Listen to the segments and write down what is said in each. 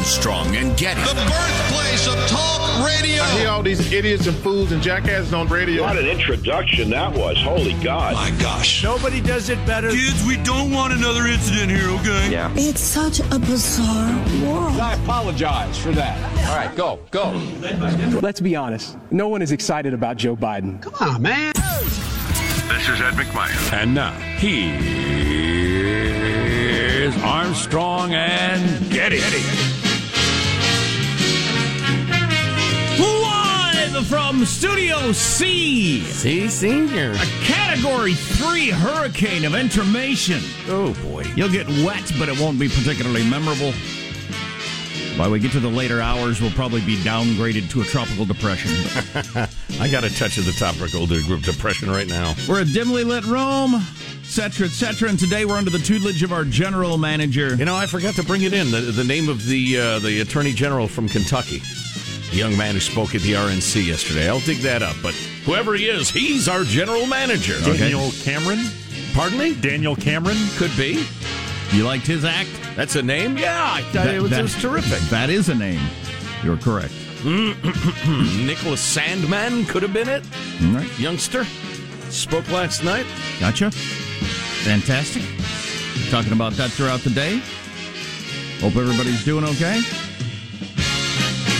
Armstrong and Getty. The birthplace of talk radio. I hear all these idiots and fools and jackasses on radio. What an introduction that was. Holy God. My gosh. Nobody does it better. Kids, we don't want another incident here, okay? Yeah. It's such a bizarre world. I apologize for that. All right, go, go. Let's be honest. No one is excited about Joe Biden. Come on, man. This is Ed McMahon. And now, here's Armstrong and Getty. Live from Studio C. C senior. A Category 3 hurricane of information. Oh, boy. You'll get wet, but it won't be particularly memorable. By we get to the later hours, we'll probably be downgraded to a tropical depression. I got a touch of the tropical depression right now. We're a dimly lit room, etc., etc., and today we're under the tutelage of our general manager. You know, I forgot to bring it in. The, the name of the uh, the attorney general from Kentucky, the young man who spoke at the RNC yesterday. I'll dig that up. But whoever he is, he's our general manager. Daniel Cameron? Pardon me? Daniel Cameron? Could be. You liked his act? That's a name? Yeah, I, That- it, was, that- it was terrific. That is a name. You're correct. Nicholas Sandmann could have been it. All right. Youngster. Spoke last night. Gotcha. Fantastic. Talking about that throughout the day. Hope everybody's doing okay.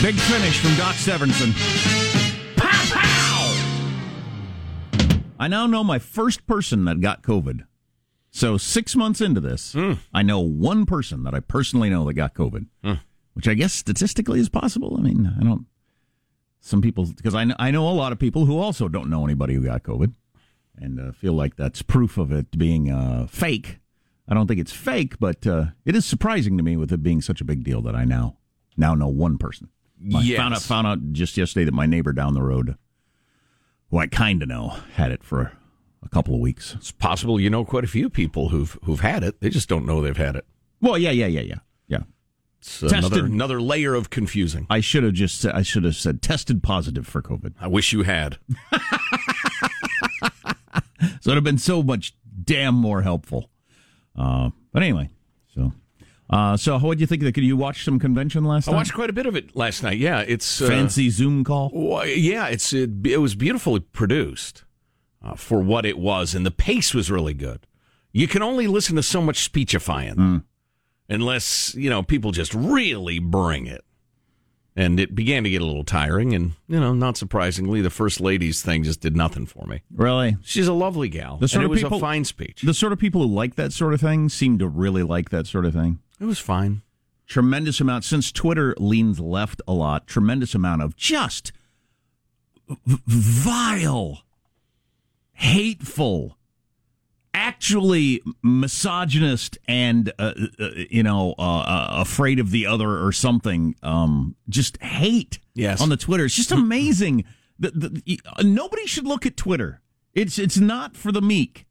Big finish from Doc Severinsen. Pow, pow! I now know my first person that got COVID. So six months into this, I know one person that I personally know that got COVID, which I guess statistically is possible. I mean, I don't. Some people, because I know, I know a lot of people who also don't know anybody who got COVID and uh, feel like that's proof of it being uh, fake. I don't think it's fake, but uh, it is surprising to me with it being such a big deal that I now now know one person. I Yes. found out found out just yesterday that my neighbor down the road, who I kind of know, had it for a couple of weeks. It's possible you know quite a few people who've who've had it. They just don't know they've had it. Well, yeah, yeah, yeah, yeah, yeah. It's Tested. another another layer of confusing. I should have just I should have said tested positive for COVID. I wish you had. So it'd have been so much damn more helpful. Uh, but anyway, uh, so what do you think? That could you watch some convention last night? I watched quite a bit of it last night. Yeah, it's uh, fancy Zoom call. Well, yeah, it's it, it was beautifully produced uh, for what it was, and the pace was really good. You can only listen to so much speechifying unless you know people just really bring it. And it began to get a little tiring, and you know, not surprisingly, the first lady's thing just did nothing for me. Really? She's a lovely gal, The sort and it was people- a fine speech. The sort of people who like that sort of thing seem to really like that sort of thing. It was fine. Tremendous amount since Twitter leans left a lot. Tremendous amount of just vile, hateful, actually misogynist and uh, uh, you know uh, uh, afraid of the other or something. Um, just hate. Yes. on the Twitter. It's just amazing. The, the, uh, nobody should look at Twitter. It's it's not for the meek.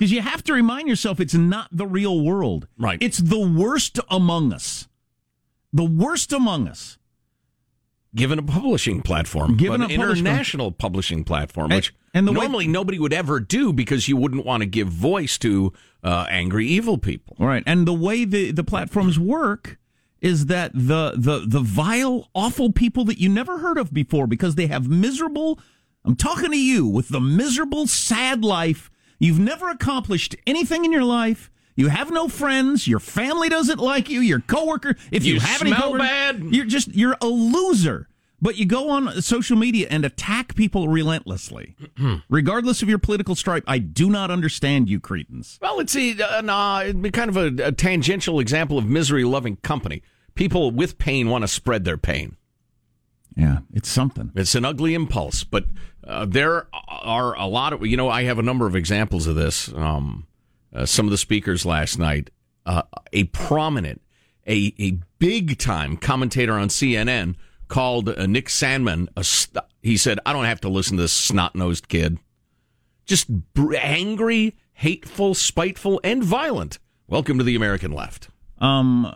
Because you have to remind yourself it's not the real world. Right. It's the worst among us. The worst among us. given a publishing platform, Given an international publishing platform, which and the way- normally nobody would ever do because you wouldn't want to give voice to uh, angry, evil people. All right. And the way the, the platforms work is that the, the the vile, awful people that you never heard of before because they have miserable I'm talking to you with the miserable, sad life. You've never accomplished anything in your life. You have no friends. Your family doesn't like you. Your coworker, if you, You have any coworkers, bad. you're just you're a loser. But you go on social media and attack people relentlessly, regardless of your political stripe. I do not understand you, cretins. Well, it's a, uh, nah, it'd be kind of a, a tangential example of misery loving company. People with pain want to spread their pain. Yeah, it's something. It's an ugly impulse, but uh, there are a lot of, you know, I have a number of examples of this. Um, uh, some of the speakers last night, uh, a prominent, a, a big time commentator on CNN called uh, Nick Sandmann, a st- he said, I don't have to listen to this snot nosed kid. Just br- angry, hateful, spiteful, and violent. Welcome to the American left. Um,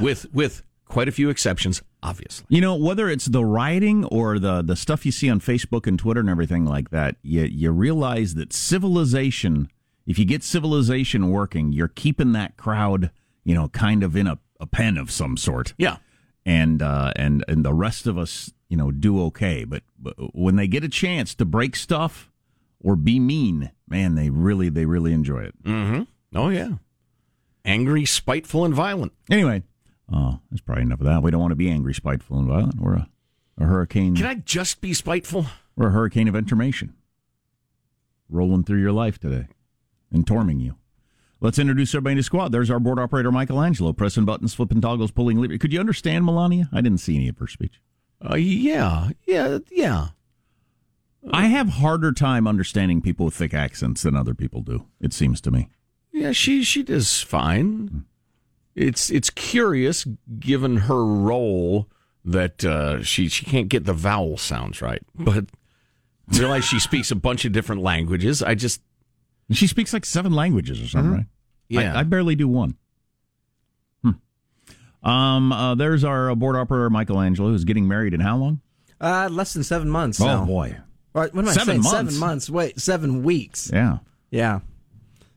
with with quite a few exceptions, obviously. You know, whether it's the rioting or the the stuff you see on Facebook and Twitter and everything like that, you you realize that civilization, if you get civilization working, you're keeping that crowd, you know, kind of in a a pen of some sort. Yeah. And uh, and and the rest of us, you know, do okay. But, but when they get a chance to break stuff or be mean, man, they really they really enjoy it. Mm-hmm. Oh yeah. Angry, spiteful, and violent. Anyway, uh, that's probably enough of that. We don't want to be angry, spiteful, and violent. We're a, a hurricane. Can I just be spiteful? We're a hurricane of information rolling through your life today and tormenting you. Let's introduce everybody to squad. There's our board operator, Michelangelo, pressing buttons, flipping toggles, pulling levers. Could you understand Melania? I didn't see any of her speech. Uh, yeah, yeah, yeah. I have harder time understanding people with thick accents than other people do. It seems to me. Yeah, she she does fine. It's it's curious given her role that uh, she she can't get the vowel sounds right, but realize she speaks a bunch of different languages. I just she speaks like seven languages or something, Mhm. right? Yeah. I, I barely do one. Hmm. Um. Uh, there's our uh, board operator Michelangelo, who's getting married in how long? Uh, less than seven months. Oh, now. boy. What, what am I Seven saying? months? Seven months. Wait, seven weeks. Yeah. Yeah.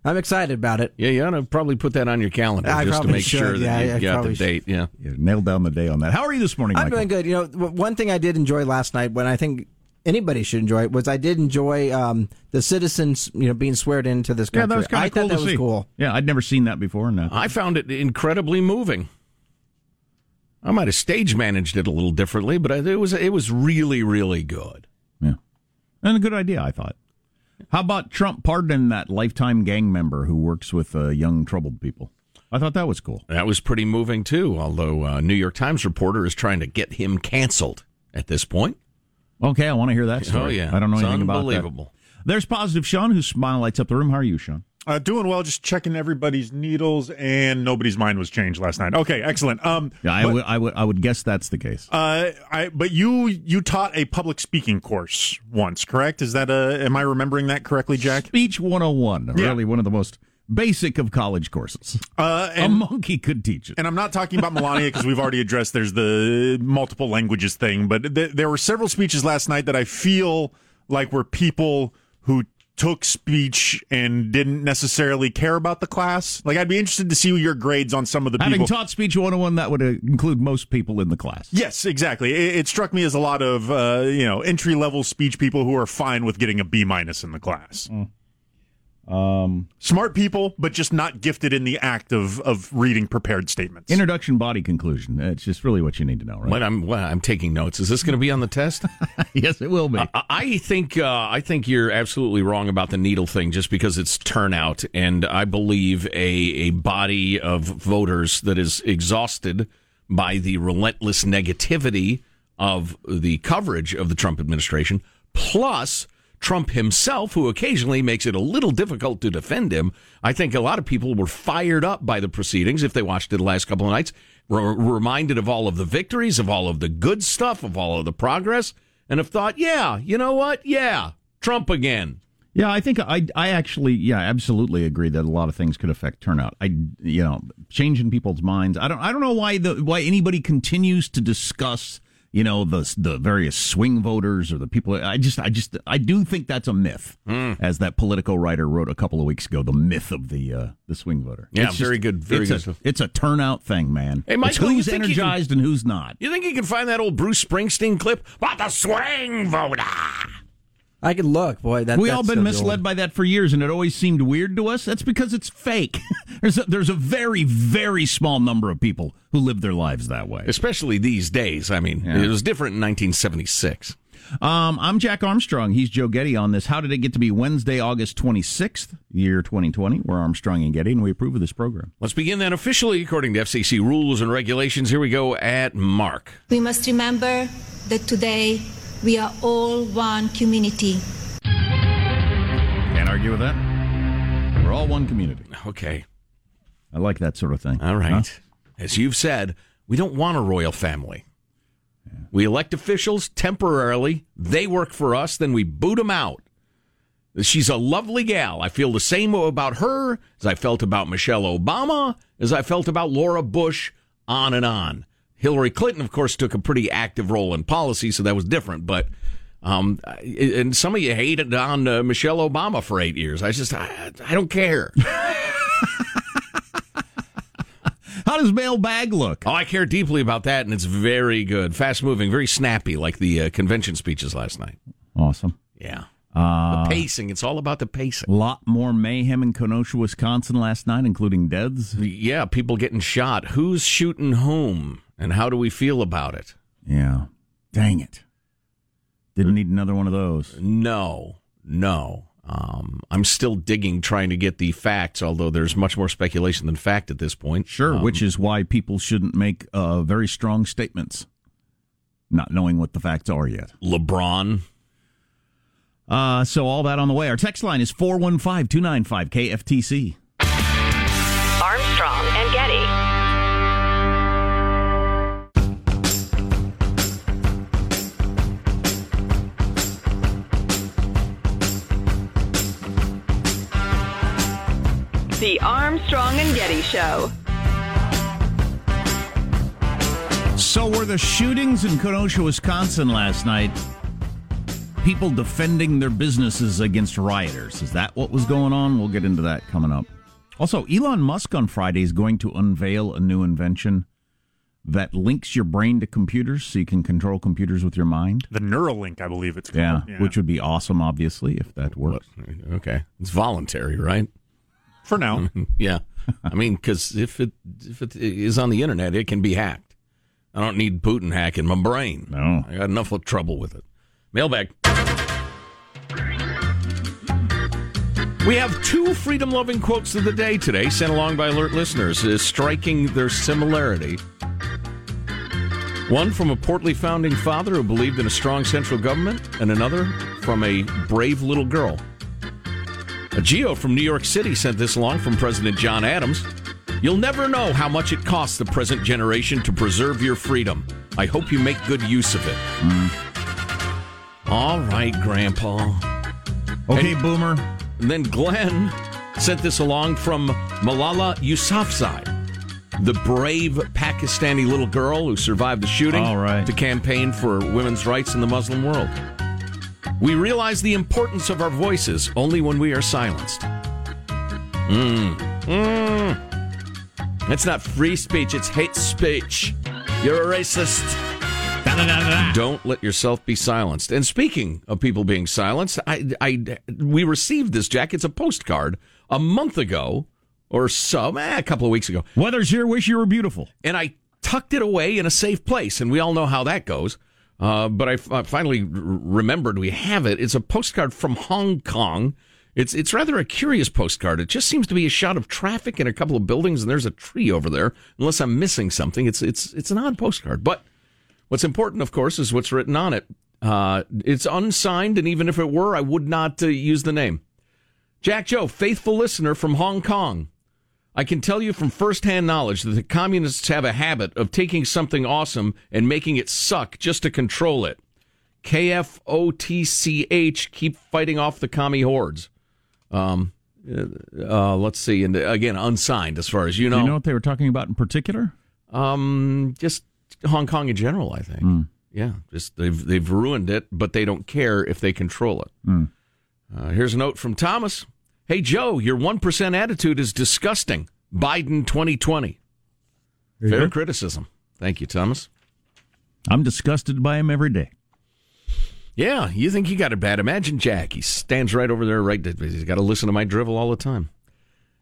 I'm excited about it. yeah, you ought to probably put that on your calendar I just to make should. sure Yeah, that you I got the should. date. Yeah. Yeah, nailed down the day on that. How are you this morning, I'm Michael? doing good. You know, one thing I did enjoy last night, when I think anybody should enjoy it, was I did enjoy um, the citizens, you know, being sweared into this country. Yeah, that was kind of cool that to was see. cool. Yeah, I'd never seen that before. No. I found it incredibly moving. I might have stage managed it a little differently, but it was it was really really good. Yeah. And a good idea, I thought. How about Trump pardoning that lifetime gang member who works with uh, young troubled people? I thought that was cool. That was pretty moving too. Although a New York Times reporter is trying to get him canceled at this point. Okay, I want to hear that story. Oh yeah, I don't know It's anything about that. unbelievable. There's positive Sean, whose smile lights up the room. How are you, Sean? Uh, doing well, just checking everybody's needles, and nobody's mind was changed last night. Okay, excellent. Um, Yeah, I but, would, I would, I would guess that's the case. Uh, I but you you taught a public speaking course once, correct? Is that a? Am I remembering that correctly, Jack? Speech 101, Yeah. really one of the most basic of college courses. Uh, A monkey could teach it. And I'm not talking about Melania because we've already addressed there's the multiple languages thing, but th- there were several speeches last night that I feel like were people who took speech and didn't necessarily care about the class. Like I'd be interested to see your grades on some of the Having people. taught Speech 101, that would uh, include most people in the class. Yes, exactly. It, it struck me as a lot of uh, you know entry level speech people who are fine with getting a B minus in the class. Um, Smart people, but just not gifted in the act of of reading prepared statements. introduction, body, conclusion. It's just really what you need to know, right? When I'm when I'm taking notes, is this going to be on the test? yes, it will be. I, I think uh, I think you're absolutely wrong about the needle thing, just because it's turnout, and I believe a a body of voters that is exhausted by the relentless negativity of the coverage of the Trump administration, plus. Trump himself, who occasionally makes it a little difficult to defend him, I think a lot of people were fired up by the proceedings if they watched it the last couple of nights, were reminded of all of the victories, of all of the good stuff, of all of the progress, and have thought, yeah, you know what? Yeah, Trump again. Yeah, I think I I actually yeah absolutely agree that a lot of things could affect turnout. I you know changing people's minds. I don't I don't know why the why anybody continues to discuss you know the the various swing voters or the people. I just I just I do think that's a myth, Hmm. as that Politico writer wrote a couple of weeks ago. The myth of the uh, the swing voter. Yeah, It's very good, very it's good A, stuff. it's a turnout thing, man. Hey, Michael, you who's you can- energized and who's not. You think you can find that old Bruce Springsteen clip about the swing voter? I could look, boy. That, we that's all been misled by that for years, and it always seemed weird to us. That's because it's fake. there's a, there's a very very small number of people who live their lives that way. Especially these days. I mean, Yeah. it was different in 1976. Um, I'm Jack Armstrong. He's Joe Getty on this. How did it get to be Wednesday, August 26th, year 2020? We're Armstrong and Getty, and we approve of this program. Let's begin then officially according to FCC rules and regulations. Here we go at Mark. We must remember that today we are all one community. Can't argue with that. We're all one community. Okay. I like that sort of thing. All right. Huh? As you've said, we don't want a royal family. We elect officials temporarily. They work for us, then we boot them out. She's a lovely gal. I feel the same about her as I felt about Michelle Obama, as I felt about Laura Bush, on and on. Hillary Clinton, of course, took a pretty active role in policy, so that was different. But um, and some of you hated on uh, Michelle Obama for eight years. I just I, I don't care. How does mailbag look? Oh, I care deeply about that, and it's very good, fast moving, very snappy, like the uh, convention speeches last night. Awesome. Yeah. Uh, the pacing. It's all about the pacing. A lot more mayhem in Kenosha, Wisconsin last night, including deaths. Yeah, people getting shot. Who's shooting whom, and how do we feel about it? Yeah. Dang it. Didn't need another one of those. No, no. Um, I'm still digging, trying to get the facts, although there's much more speculation than fact at this point. Sure, Um, which is why people shouldn't make uh, very strong statements, not knowing what the facts are yet. LeBron. Uh, so all that on the way. Our text line is 415 295 KFTC. Armstrong and Getty. The Armstrong and Getty Show. So were the shootings in Kenosha, Wisconsin last night people defending their businesses against rioters? Is that what was going on? We'll get into that coming up. Also, Elon Musk on Friday is going to unveil a new invention that links your brain to computers so you can control computers with your mind. The Neuralink, I believe it's called. Yeah, called. which would be awesome, obviously, if that works. Okay, it's voluntary, right? For now. yeah, I mean, because if it if it is on the internet, it can be hacked. I don't need Putin hacking my brain. No, I got enough of trouble with it. Mailbag. We have two freedom loving quotes of the day today, sent along by alert listeners, is striking their similarity. One from a portly founding father who believed in a strong central government, and another from a brave little girl. A Geo from New York City sent this along from President John Adams. You'll never know how much it costs the present generation to preserve your freedom. I hope you make good use of it. Mm. All right, Grandpa. Okay, And- Boomer. And then Glenn sent this along from Malala Yousafzai, the brave Pakistani little girl who survived the shooting right. to campaign for women's rights in the Muslim world. We realize the importance of our voices only when we are silenced. Mm. Mm. It's not free speech, it's hate speech. You're a racist. Don't let yourself be silenced. And speaking of people being silenced, I, I, we received this, Jack. It's a postcard a month ago or so, eh, a couple of weeks ago. Weather's here. Wish you were beautiful. And I tucked it away in a safe place, and we all know how that goes. Uh, but I, f- I finally r- remembered we have it. It's a postcard from Hong Kong. It's it's rather a curious postcard. It just seems to be a shot of traffic in a couple of buildings, and there's a tree over there. Unless I'm missing something, it's it's it's an odd postcard. But what's important, of course, is what's written on it. Uh, it's unsigned, and even if it were, I would not uh, use the name. Jack Joe, faithful listener from Hong Kong. I can tell you from firsthand knowledge that the communists have a habit of taking something awesome and making it suck just to control it. KFOTCH, keep fighting off the commie hordes. Um, uh, let's see, and again, unsigned as far as you know. Do you know what they were talking about in particular? Um, just Hong Kong in general, I think. Mm. Yeah, just they've they've ruined it, but they don't care if they control it. Mm. Uh, here's a note from Thomas. Hey Joe, your one percent attitude is disgusting. Biden 2020. Fair go. criticism. Thank you, Thomas. I'm disgusted by him every day. Yeah, you think he got it bad? Imagine Jack. He stands right over there, right. He's got to listen to my drivel all the time.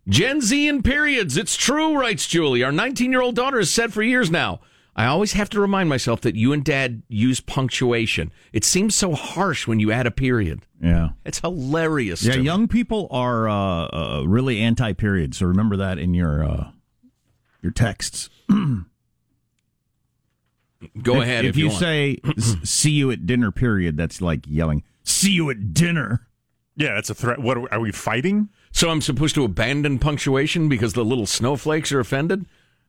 Gen Z in periods. It's true, writes Julie. Our 19 year old daughter has said for years now. I always have to remind myself that you and dad use punctuation. It seems so harsh when you add a period. Yeah. It's hilarious. Yeah, to me. young people are uh, uh, really anti-period. So remember that in your uh, your texts. Go If- ahead If, if you, you want. say "see you at dinner," period, that's like yelling "see you at dinner." Yeah, that's a threat. What are we, are we fighting? So I'm supposed to abandon punctuation because the little snowflakes are offended?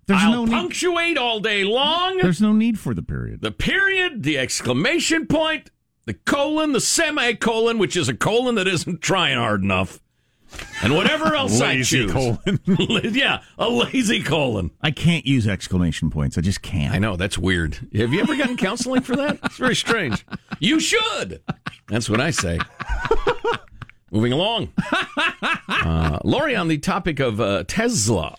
There's I'll no need- punctuate all day long. There's no need for the period. the period, the exclamation point, the colon, the semicolon, which is a colon that isn't trying hard enough, and whatever else I choose. colon. yeah, a lazy colon. I can't use exclamation points. I just can't. I know that's weird. Have you ever gotten counseling for that? It's very strange. You should. That's what I say. Moving along. Uh, Lori, on the topic of uh, Tesla,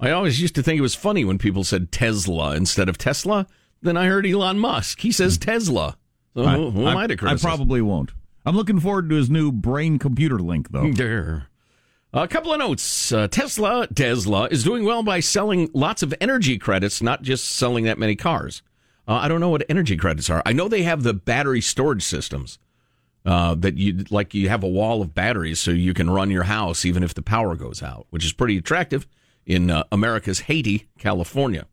I always used to think it was funny when people said Tesla instead of Tesla. Then I heard Elon Musk. He says Tesla. So I, who, who am I, to criticize? I probably won't. I'm looking forward to his new brain computer link, though. There. A couple of notes. Uh, Tesla, Tesla is doing well by selling lots of energy credits, not just selling that many cars. Uh, I don't know what energy credits are. I know they have the battery storage systems uh, that you like. You have a wall of batteries so you can run your house even if the power goes out, which is pretty attractive in uh, America's Haiti, California.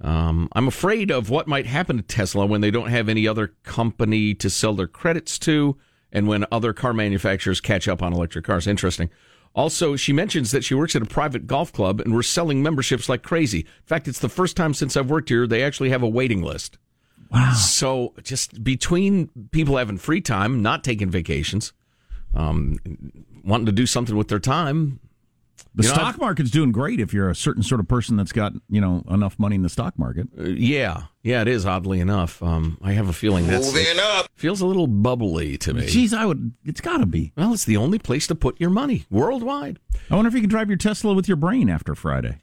Um, I'm afraid of what might happen to Tesla when they don't have any other company to sell their credits to, and when other car manufacturers catch up on electric cars. Interesting. Also, she mentions that she works at a private golf club and we're selling memberships like crazy. In fact, it's the first time since I've worked here they actually have a waiting list. Wow. So just between people having free time, not taking vacations, um, wanting to do something with their time. The you know, stock market's doing great if you're a certain sort of person that's got you know enough money in the stock market. Uh, yeah, yeah, it is. Oddly enough, um, I have a feeling that Moving up. feels a little bubbly to me. Geez, I would. It's got to be. Well, it's the only place to put your money worldwide. I wonder if you can drive your Tesla with your brain after Friday.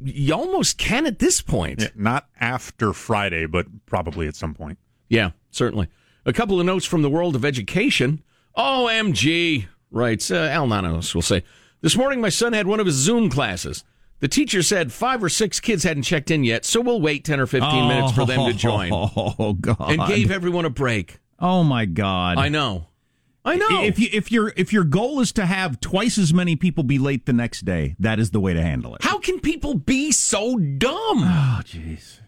You almost can at this point. Yeah, not after Friday, but probably at some point. Yeah, certainly. A couple of notes from the world of education. OMG, writes uh, Al Nanos will say. This morning, my son had one of his Zoom classes. The teacher said five or six kids hadn't checked in yet, so we'll wait 10 or 15 minutes for them to join. Oh, God. And gave everyone a break. Oh, my God. I know. I know. If you if your if your goal is to have twice as many people be late the next day, that is the way to handle it. How can people be so dumb? Oh, jeez.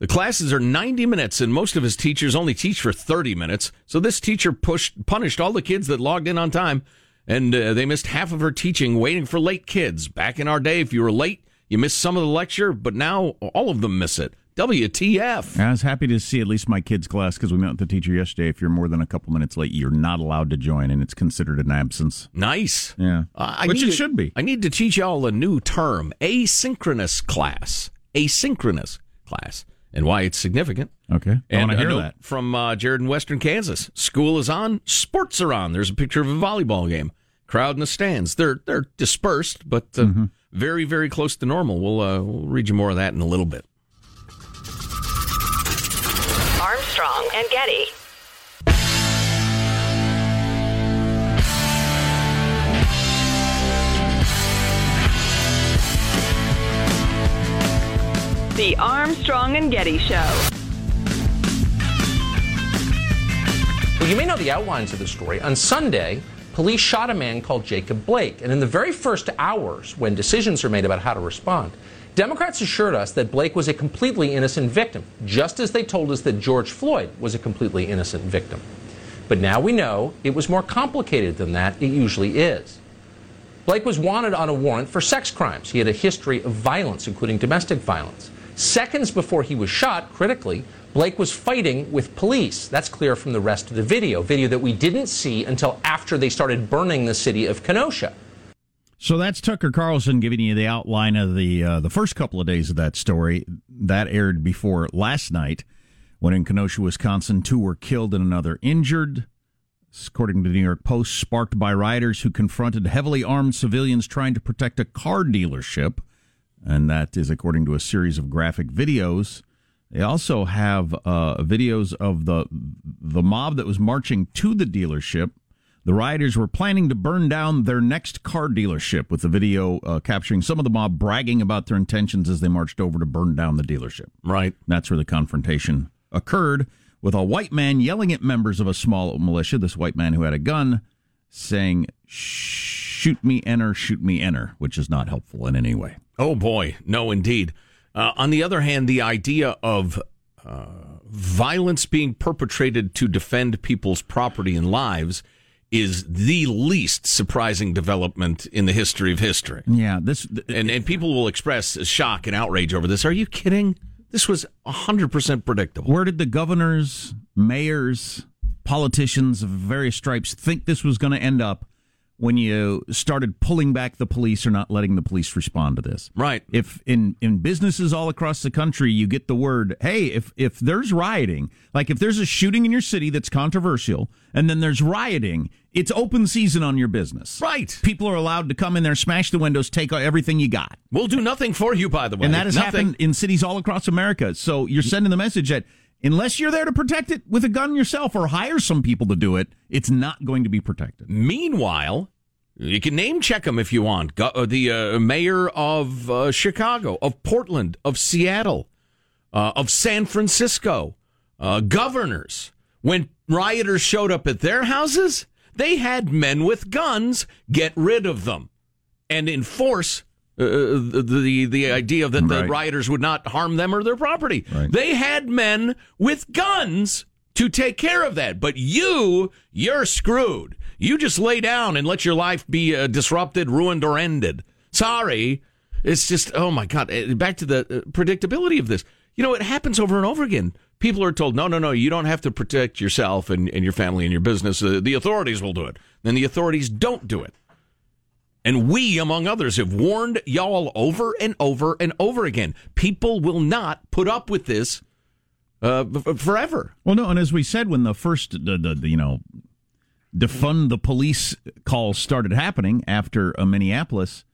The classes are 90 minutes, and most of his teachers only teach for 30 minutes. So this teacher pushed punished all the kids that logged in on time, and uh, they missed half of her teaching waiting for late kids. Back in our day, if you were late, you missed some of the lecture, but now all of them miss it. WTF? I was happy to see at least my kids' class because we met with the teacher yesterday. If you're more than a couple minutes late, you're not allowed to join, and it's considered an absence. Nice. Yeah, Uh, I which it to- should be. I need to teach y'all a new term: asynchronous class. Asynchronous class, and why it's significant. Okay, I And want to hear that. from uh, Jared in Western Kansas. School is on, sports are on. There's a picture of a volleyball game. Crowd in the stands. They're they're dispersed, but uh, Mm-hmm. very very close to normal. We'll uh, we'll read you more of that in a little bit. Armstrong and Getty. The Armstrong and Getty Show. Well, you may know the outlines of the story. On Sunday, police shot a man called Jacob Blake. And in the very first hours, when decisions are made about how to respond, Democrats assured us that Blake was a completely innocent victim, just as they told us that George Floyd was a completely innocent victim. But now we know it was more complicated than that. It usually is. Blake was wanted on a warrant for sex crimes. He had a history of violence, including domestic violence. Seconds before he was shot, critically, Blake was fighting with police. That's clear from the rest of the video, video that we didn't see until after they started burning the city of Kenosha. So that's Tucker Carlson giving you the outline of the uh, the first couple of days of that story. That aired before last night, when in Kenosha, Wisconsin, two were killed and another injured. According to the New York Post, sparked by rioters who confronted heavily armed civilians trying to protect a car dealership, and that is according to a series of graphic videos. They also have uh, videos of the the mob that was marching to the dealership. The rioters were planning to burn down their next car dealership, with the video uh, capturing some of the mob bragging about their intentions as they marched over to burn down the dealership. Right. That's where the confrontation occurred, with a white man yelling at members of a small militia, this white man who had a gun, saying, Shoot me, enter, shoot me, enter, which is not helpful in any way. Oh boy, no, indeed. Uh, on the other hand, the idea of uh, violence being perpetrated to defend people's property and lives is the least surprising development in the history of history. Yeah, this and and people will express shock and outrage over this. Are you kidding? This was hundred percent predictable. Where did the governors, mayors, politicians of various stripes think this was going to end up when you started pulling back the police or not letting the police respond to this. Right. If in in businesses all across the country you get the word, "Hey, if if there's rioting, like if there's a shooting in your city that's controversial and then there's rioting, it's open season on your business." Right. People are allowed to come in there, smash the windows, take everything you got. We'll do nothing for you by the way. And that has nothing. happened in cities all across America. So you're sending the message that unless you're there to protect it with a gun yourself or hire some people to do it, it's not going to be protected. Meanwhile, you can name check them if you want. Uh, the uh, mayor of uh, Chicago, of Portland, of Seattle, uh, of San Francisco, uh, governors. When rioters showed up at their houses, they had men with guns get rid of them and enforce uh, the, the the idea that the Right. rioters would not harm them or their property. Right. They had men with guns to take care of that. But you, you're screwed. You just lay down and let your life be uh, disrupted, ruined, or ended. Sorry. It's just, oh my God. Uh, Back to the uh, predictability of this. You know, it happens over and over again. People are told, no, no, no, you don't have to protect yourself and, and your family and your business. Uh, the authorities will do it. Then the authorities don't do it. And we, among others, have warned y'all over and over and over again. People will not put up with this uh, forever. Well, no, and as we said when the first, the, the, the, you know, defund the police calls started happening after uh, Minneapolis,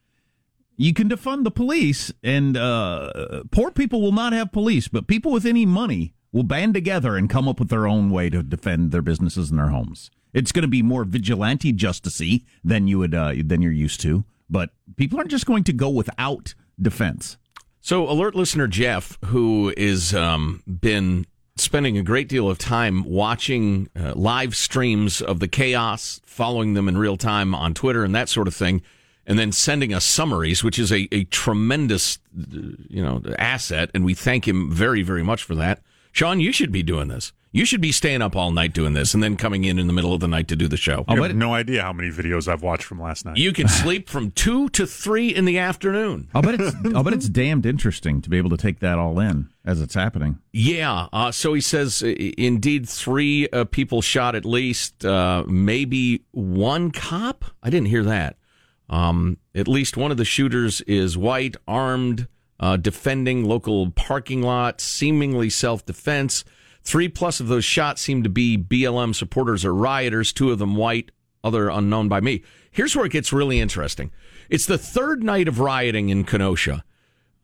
you can defund the police, and uh, poor people will not have police, but people with any money will band together and come up with their own way to defend their businesses and their homes. It's going to be more vigilante justicey than you would uh, than you're used to, but people aren't just going to go without defense. So, alert listener Jeff, who is um, been spending a great deal of time watching uh, live streams of the chaos, following them in real time on Twitter and that sort of thing, and then sending us summaries, which is a, a tremendous, uh, you know, asset, and we thank him very, very much for that. Sean, you should be doing this. You should be staying up all night doing this, and then coming in in the middle of the night to do the show. I have no idea how many videos I've watched from last night. You can sleep from two to three in the afternoon. I'll bet it's I'll bet it's damned interesting to be able to take that all in as it's happening. Yeah. Uh, so he says, indeed, three uh, people shot at least, uh, maybe one cop. I didn't hear that. Um, at least one of the shooters is white, armed, uh, defending local parking lot, seemingly self defense. Three plus of those shots seem to be BLM supporters or rioters, two of them white, other unknown by me. Here's where it gets really interesting. It's the third night of rioting in Kenosha.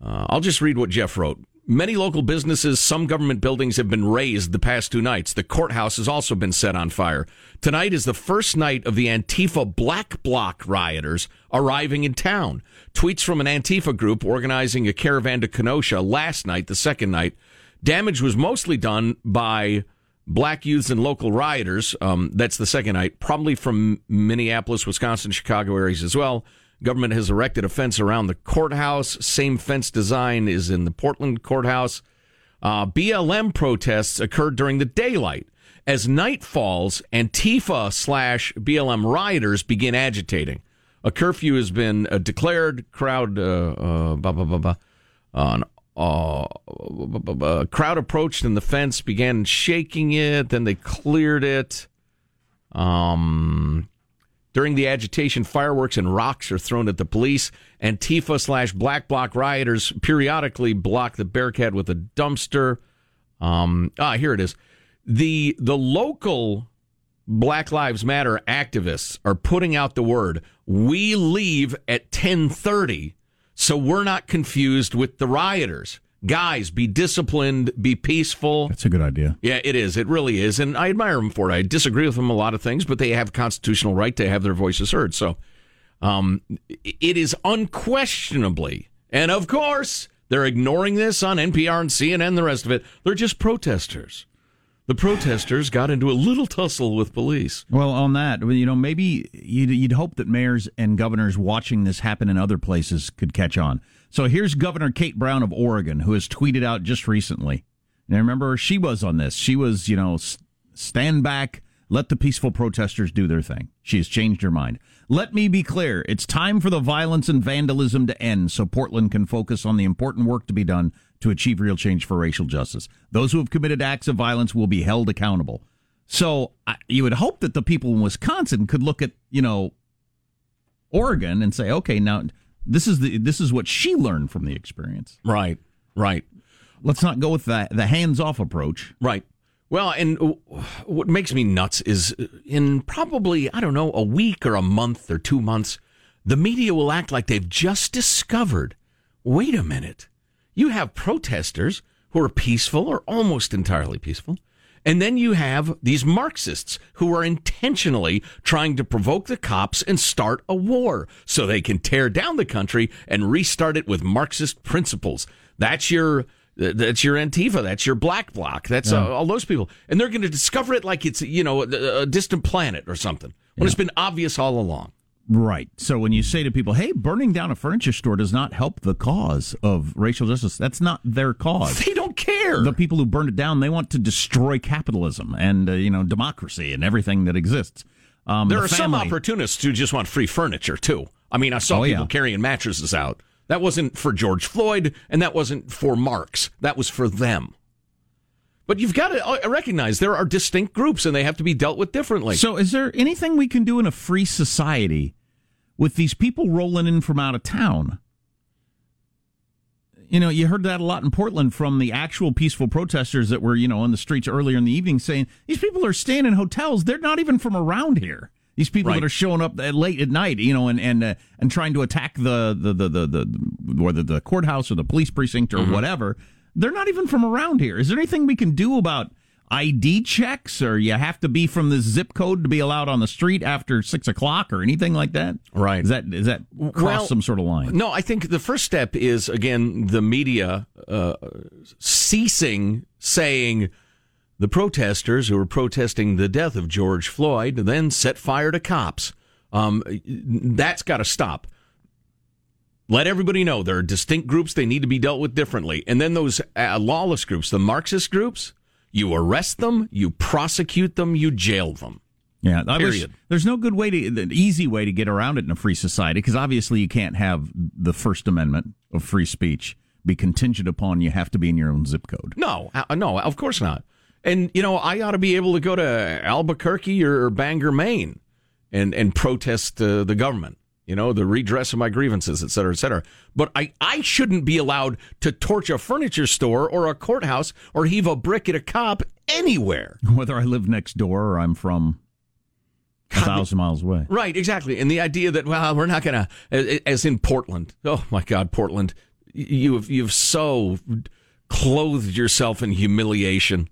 Uh, I'll just read what Jeff wrote. Many local businesses, some government buildings have been razed the past two nights. The courthouse has also been set on fire. Tonight is the first night of the Antifa Black Bloc rioters arriving in town. Tweets from an Antifa group organizing a caravan to Kenosha last night, the second night. Damage was mostly done by black youths and local rioters. Um, that's the second night, probably from Minneapolis, Wisconsin, Chicago areas as well. Government has erected a fence around the courthouse. Same fence design is in the Portland courthouse. Uh, BLM protests occurred during the daylight. As night falls, Antifa slash BLM rioters begin agitating. A curfew has been uh, declared. Crowd, uh, uh, blah, blah, blah, blah. Uh, a crowd approached and the fence began shaking it. Then they cleared it. Um, during the agitation, fireworks and rocks are thrown at the police. Antifa slash Black Bloc rioters periodically block the Bearcat with a dumpster. Um, ah, here it is. The the local Black Lives Matter activists are putting out the word, we leave at 1030 so we're not confused with the rioters. Guys, be disciplined, be peaceful. That's a good idea. Yeah, it is. It really is. And I admire them for it. I disagree with them a lot of things, but they have constitutional right to have their voices heard. So um, it is unquestionably, and of course, they're ignoring this on NPR and CNN and the rest of it. They're just protesters. The protesters got into a little tussle with police. Well, on that, you know, maybe you'd, you'd hope that mayors and governors watching this happen in other places could catch on. So here's Governor Kate Brown of Oregon, who has tweeted out just recently. And remember, she was on this. She was, you know, stand back, let the peaceful protesters do their thing. She has changed her mind. Let me be clear. It's time for the violence and vandalism to end so Portland can focus on the important work to be done to achieve real change for racial justice. Those who have committed acts of violence will be held accountable. So I, you would hope that the people in Wisconsin could look at, you know, Oregon and say, okay, now this is the this is what she learned from the experience. Right, right. Let's not go with the the hands off approach. Right. Well, and what makes me nuts is in probably I don't know a week or a month or two months, the media will act like they've just discovered. Wait a minute, you have protesters who are peaceful or almost entirely peaceful. And then you have these Marxists who are intentionally trying to provoke the cops and start a war so they can tear down the country and restart it with Marxist principles. That's your that's your Antifa. That's your Black Bloc. That's yeah. uh, all those people, and they're going to discover it like it's you know a, a distant planet or something when yeah. it's been obvious all along. Right. So when you say to people, "Hey, burning down a furniture store does not help the cause of racial justice," that's not their cause. They don't care. The people who burned it down, they want to destroy capitalism and uh, you know democracy and everything that exists. Um, there the are family... some opportunists who just want free furniture too. I mean, I saw oh, people yeah. carrying mattresses out. That wasn't for George Floyd, and that wasn't for Marx. That was for them. But you've got to uh, recognize there are distinct groups and they have to be dealt with differently. So, is there anything we can do in a free society with these people rolling in from out of town? You know, you heard that a lot in Portland from the actual peaceful protesters that were, you know, on the streets earlier in the evening saying these people are staying in hotels. They're not even from around here. These people right. that are showing up late at night, you know, and and uh, and trying to attack the the the the, the whether the courthouse or the police precinct or mm-hmm. whatever they're not even from around here. Is there anything we can do about ID checks, or you have to be from the zip code to be allowed on the street after six o'clock, or anything like that? Right? Is that is that cross well, some sort of line? No, I think the first step is again the media uh, ceasing saying the protesters who were protesting the death of George Floyd then set fire to cops. Um, that's got to stop. Let everybody know there are distinct groups they need to be dealt with differently. And then those uh, lawless groups, the Marxist groups, you arrest them, you prosecute them, you jail them. Yeah, period. there's no good way to, the easy way to get around it in a free society because obviously you can't have the First Amendment of free speech be contingent upon you have to be in your own zip code. No, uh, no, of course not. And you know, I ought to be able to go to Albuquerque or Bangor, Maine, and and protest uh, the government you know, the redress of my grievances, et cetera, et cetera. But I, I shouldn't be allowed to torch a furniture store or a courthouse or heave a brick at a cop anywhere. Whether I live next door or I'm from a thousand miles away. Right, exactly. And the idea that, well, we're not going to, as in Portland. Oh, my God, Portland. You've, you've so clothed yourself in humiliation.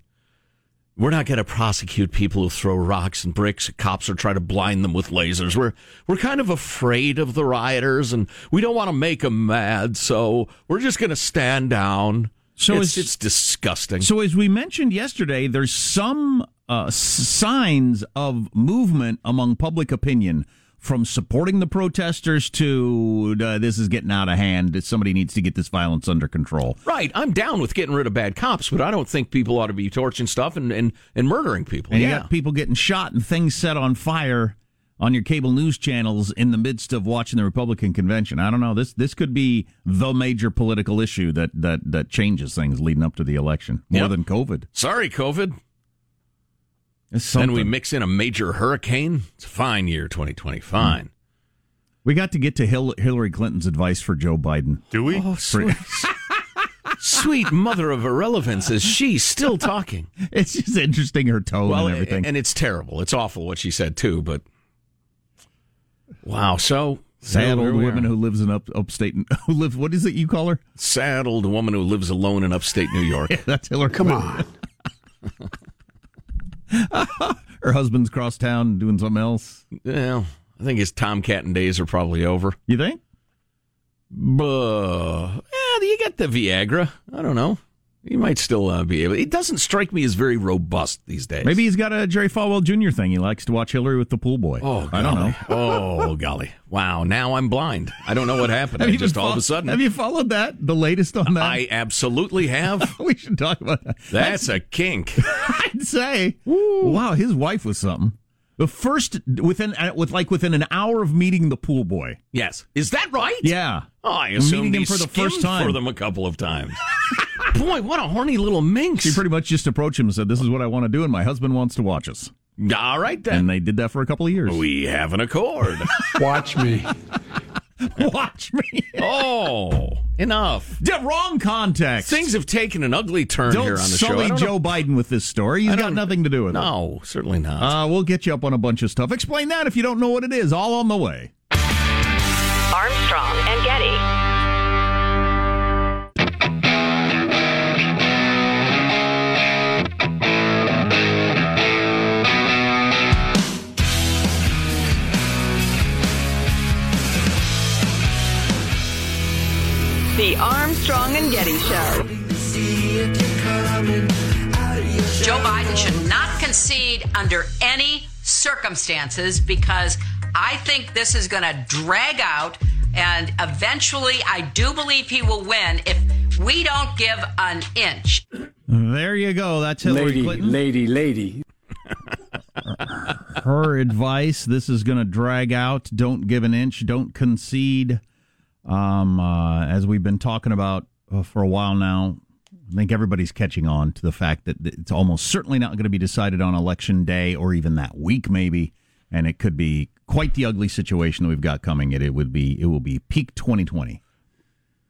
We're not going to prosecute people who throw rocks and bricks at cops or try to blind them with lasers. We're we're kind of afraid of the rioters, and we don't want to make them mad, so we're just going to stand down. So it's, it's, disgusting. So as we mentioned yesterday, there's some uh, signs of movement among public opinion from supporting the protesters to uh, this is getting out of hand. Somebody needs to get this violence under control. Right. I'm down with getting rid of bad cops, but I don't think people ought to be torching stuff and, and, and murdering people. And yeah. you got people getting shot and things set on fire on your cable news channels in the midst of watching the Republican convention. I don't know. This this could be the major political issue that that that changes things leading up to the election more yep. than COVID. Sorry, COVID. Then we mix in a major hurricane. It's a fine year, 2020. Fine. We got to get to Hillary Clinton's advice for Joe Biden. Do we? Oh, sweet. sweet mother of irrelevance. Is she still talking? It's just interesting her tone well, and everything. And it's terrible. It's awful what she said, too, but wow. So Sad old woman who lives in up, upstate. Who lives? What is it you call her? Sad old woman who lives alone in upstate New York. yeah, that's Hillary. Come on. Her husband's cross town doing something else. Well, I think his tomcatting days are probably over. You think? Buh. Yeah, you get the Viagra. I don't know. He might still uh, be able. It doesn't strike me as very robust these days. Maybe he's got a Jerry Falwell Jr. thing. He likes to watch Hillary with the pool boy. Oh, I don't know. oh, golly! Wow. Now I'm blind. I don't know what happened. I just all of a sudden. Have you followed that? The latest on that? I absolutely have. we should talk about that. That's, That's a kink. I'd say. Woo. Wow, his wife was something. The first within uh, with like within an hour of meeting the pool boy. Yes, is that right? Yeah. Oh, I assumed meeting him for the first time for them a couple of times. Boy, what a horny little minx! She pretty much just approached him and said, "This is what I want to do, and my husband wants to watch us." All right then. And they did that for a couple of years. We have an accord. Watch me. Watch me. oh, enough. Yeah, wrong context. Things have taken an ugly turn Don't here on the show. sully I don't Joe know- Biden with this story. He's I got nothing to do with it. No, certainly not. Uh, we'll get you up on a bunch of stuff. Explain that if you don't know what it is. All on the way. Armstrong The Armstrong and Getty Show. Joe Biden should not concede under any circumstances because I think this is going to drag out and eventually I do believe he will win if we don't give an inch. There you go. That's Hillary lady, Clinton. lady, lady. Her advice: This is going to drag out. Don't give an inch. Don't concede. Um, uh, as we've been talking about uh, for a while now, I think everybody's catching on to the fact that it's almost certainly not going to be decided on election day or even that week, maybe. And it could be quite the ugly situation that we've got coming. It it would be it will be peak 2020.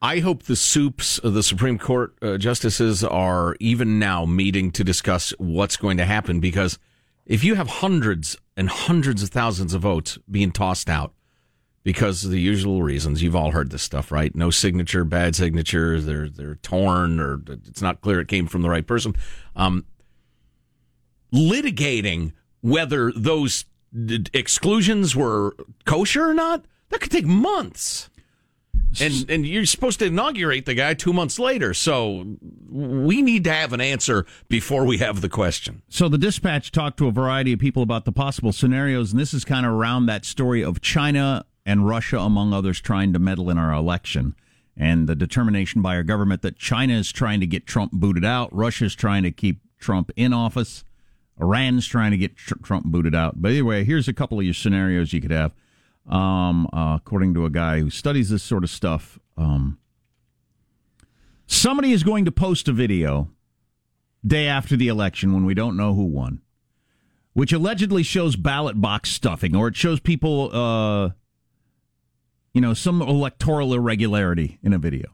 I hope the soups the Supreme Court uh, justices are even now meeting to discuss what's going to happen because if you have hundreds and hundreds of thousands of votes being tossed out because of the usual reasons, you've all heard this stuff, right? No signature, bad signature, they're they're torn, or it's not clear it came from the right person. Um, litigating whether those exclusions were kosher or not that could take months and and you're supposed to inaugurate the guy two months later. So we need to have an answer before we have the question. So the dispatch talked to a variety of people about the possible scenarios, and this is kind of around that story of China and Russia, among others, trying to meddle in our election. And the determination by our government that China is trying to get Trump booted out, Russia's trying to keep Trump in office, Iran's trying to get tr- Trump booted out. But anyway, here's a couple of your scenarios you could have. Um, uh, according to a guy who studies this sort of stuff, um, somebody is going to post a video day after the election when we don't know who won, which allegedly shows ballot box stuffing or it shows people, uh, you know, some electoral irregularity in a video.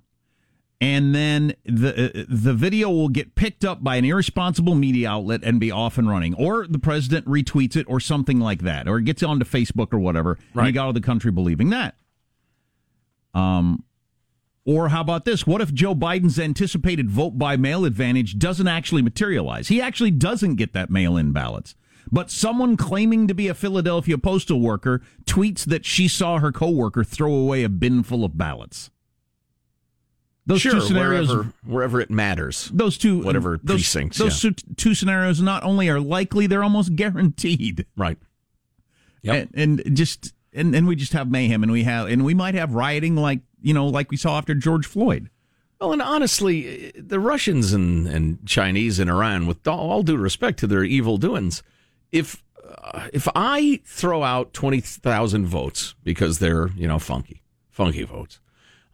And then the uh, the video will get picked up by an irresponsible media outlet and be off and running, or the president retweets it, or something like that, or it gets onto Facebook or whatever. And you got all the country believing that. Um, or how about this? What if Joe Biden's anticipated vote by mail advantage doesn't actually materialize? He actually doesn't get that mail in ballots. But someone claiming to be a Philadelphia postal worker tweets that she saw her coworker throw away a bin full of ballots. Those sure, two scenarios, wherever, wherever it matters. those two, whatever those, precincts. those yeah. two, two scenarios not only are likely, they're almost guaranteed. right. Yep. And, and just and, and we just have mayhem, and we have and we might have rioting like you know like we saw after George Floyd. Well, and honestly, the Russians and, and Chinese and Iran, with all, all due respect to their evil doings, if uh, if I throw out twenty thousand votes because they're you know funky, funky votes,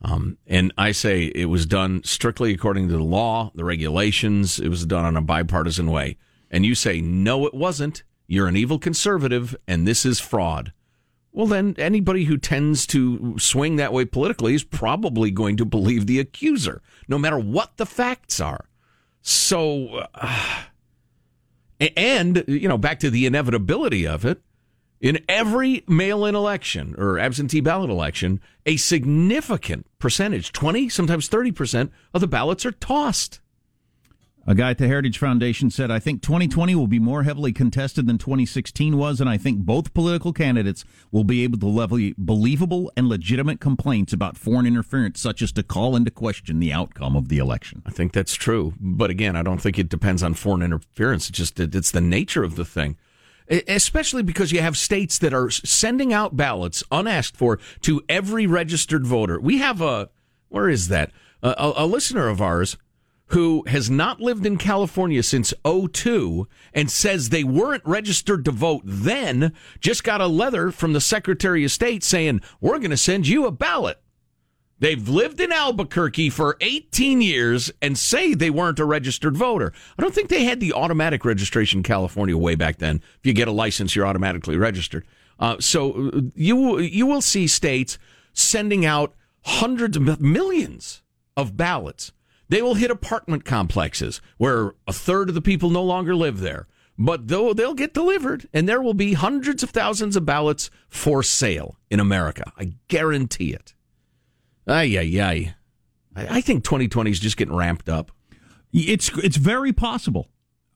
um, and I say it was done strictly according to the law, the regulations, it was done on a bipartisan way, and you say no, it wasn't. You're an evil conservative, and this is fraud. Well, then anybody who tends to swing that way politically is probably going to believe the accuser, no matter what the facts are. So, uh, and, you know, back to the inevitability of it, in every mail in election or absentee ballot election, a significant percentage, 20, sometimes 30% of the ballots are tossed. A guy at the Heritage Foundation said, I think 2020 will be more heavily contested than 2016 was, and I think both political candidates will be able to levy believable and legitimate complaints about foreign interference, such as to call into question the outcome of the election. I think that's true. But again, I don't think it depends on foreign interference. It's just, it's the nature of the thing. Especially because you have states that are sending out ballots unasked for to every registered voter. We have a, where is that? A, a, a listener of ours who has not lived in California since 02 and says they weren't registered to vote then, just got a letter from the Secretary of State saying, we're going to send you a ballot. They've lived in Albuquerque for 18 years and say they weren't a registered voter. I don't think they had the automatic registration in California way back then. If you get a license, you're automatically registered. Uh, so uh, you you will see states sending out hundreds of millions of ballots. They will hit apartment complexes where a third of the people no longer live there. But though they'll get delivered, and there will be hundreds of thousands of ballots for sale in America. I guarantee it. Ay, ay, ay. I think 2020 is just getting ramped up. It's it's very possible.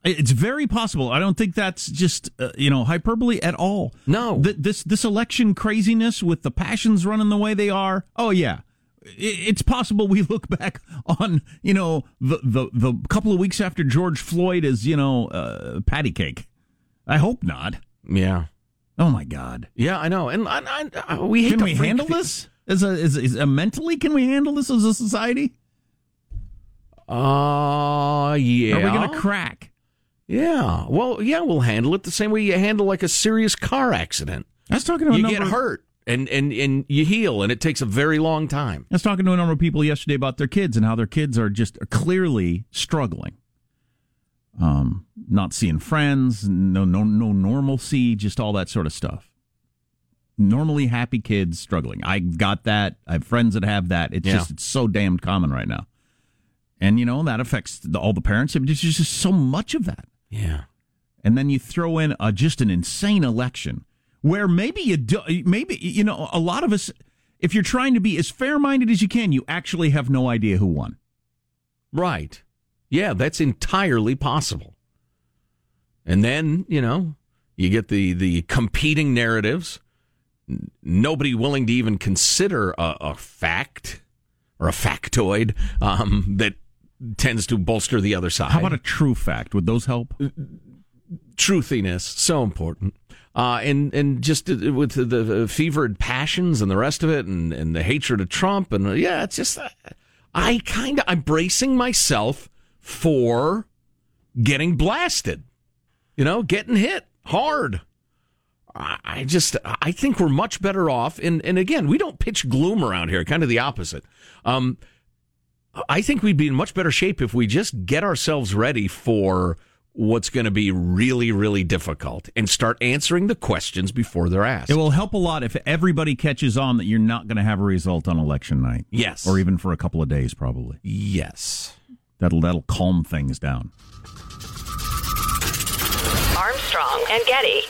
It's very possible. I don't think that's just uh, you know hyperbole at all. No, Th- this this election craziness with the passions running the way they are. Oh yeah, it's possible we look back on you know the the, the couple of weeks after George Floyd as you know uh, patty cake. I hope not. Yeah. Oh my God. Yeah, I know. And I, I, we can we handle this as a, as, as a mentally? Can we handle this as a society? Uh, yeah. Are we going to crack? Yeah. Well, yeah, we'll handle it the same way you handle like a serious car accident. I was talking to a you number get hurt and, and, and you heal, and it takes a very long time. I was talking to a number of people yesterday about their kids and how their kids are just clearly struggling. Um, not seeing friends, no, no, no normalcy, just all that sort of stuff. Normally happy kids struggling. I got that. I have friends that have that. It's Yeah. just it's so damned common right now, and you know that affects the, all the parents. There's just so much of that. Yeah. And then you throw in a, just an insane election where maybe you do, maybe you know a lot of us if you're trying to be as fair-minded as you can, you actually have no idea who won. Right. Yeah, that's entirely possible. And then, you know, you get the, the competing narratives. Nobody willing to even consider a, a fact or a factoid um, that tends to bolster the other side. How about a true fact? Would those help? truthiness so important uh, and and just with the, the fevered passions and the rest of it and, and the hatred of Trump and uh, yeah it's just uh, I kind of I'm bracing myself for getting blasted you know getting hit hard. I I just I think we're much better off. And and again we don't pitch gloom around here kind of the opposite. Um I think we'd be in much better shape if we just get ourselves ready for what's going to be really, really difficult and start answering the questions before they're asked. It will help a lot if everybody catches on that you're not going to have a result on election night. Yes. Or even for a couple of days, probably. Yes. That'll that'll calm things down. Armstrong and Getty.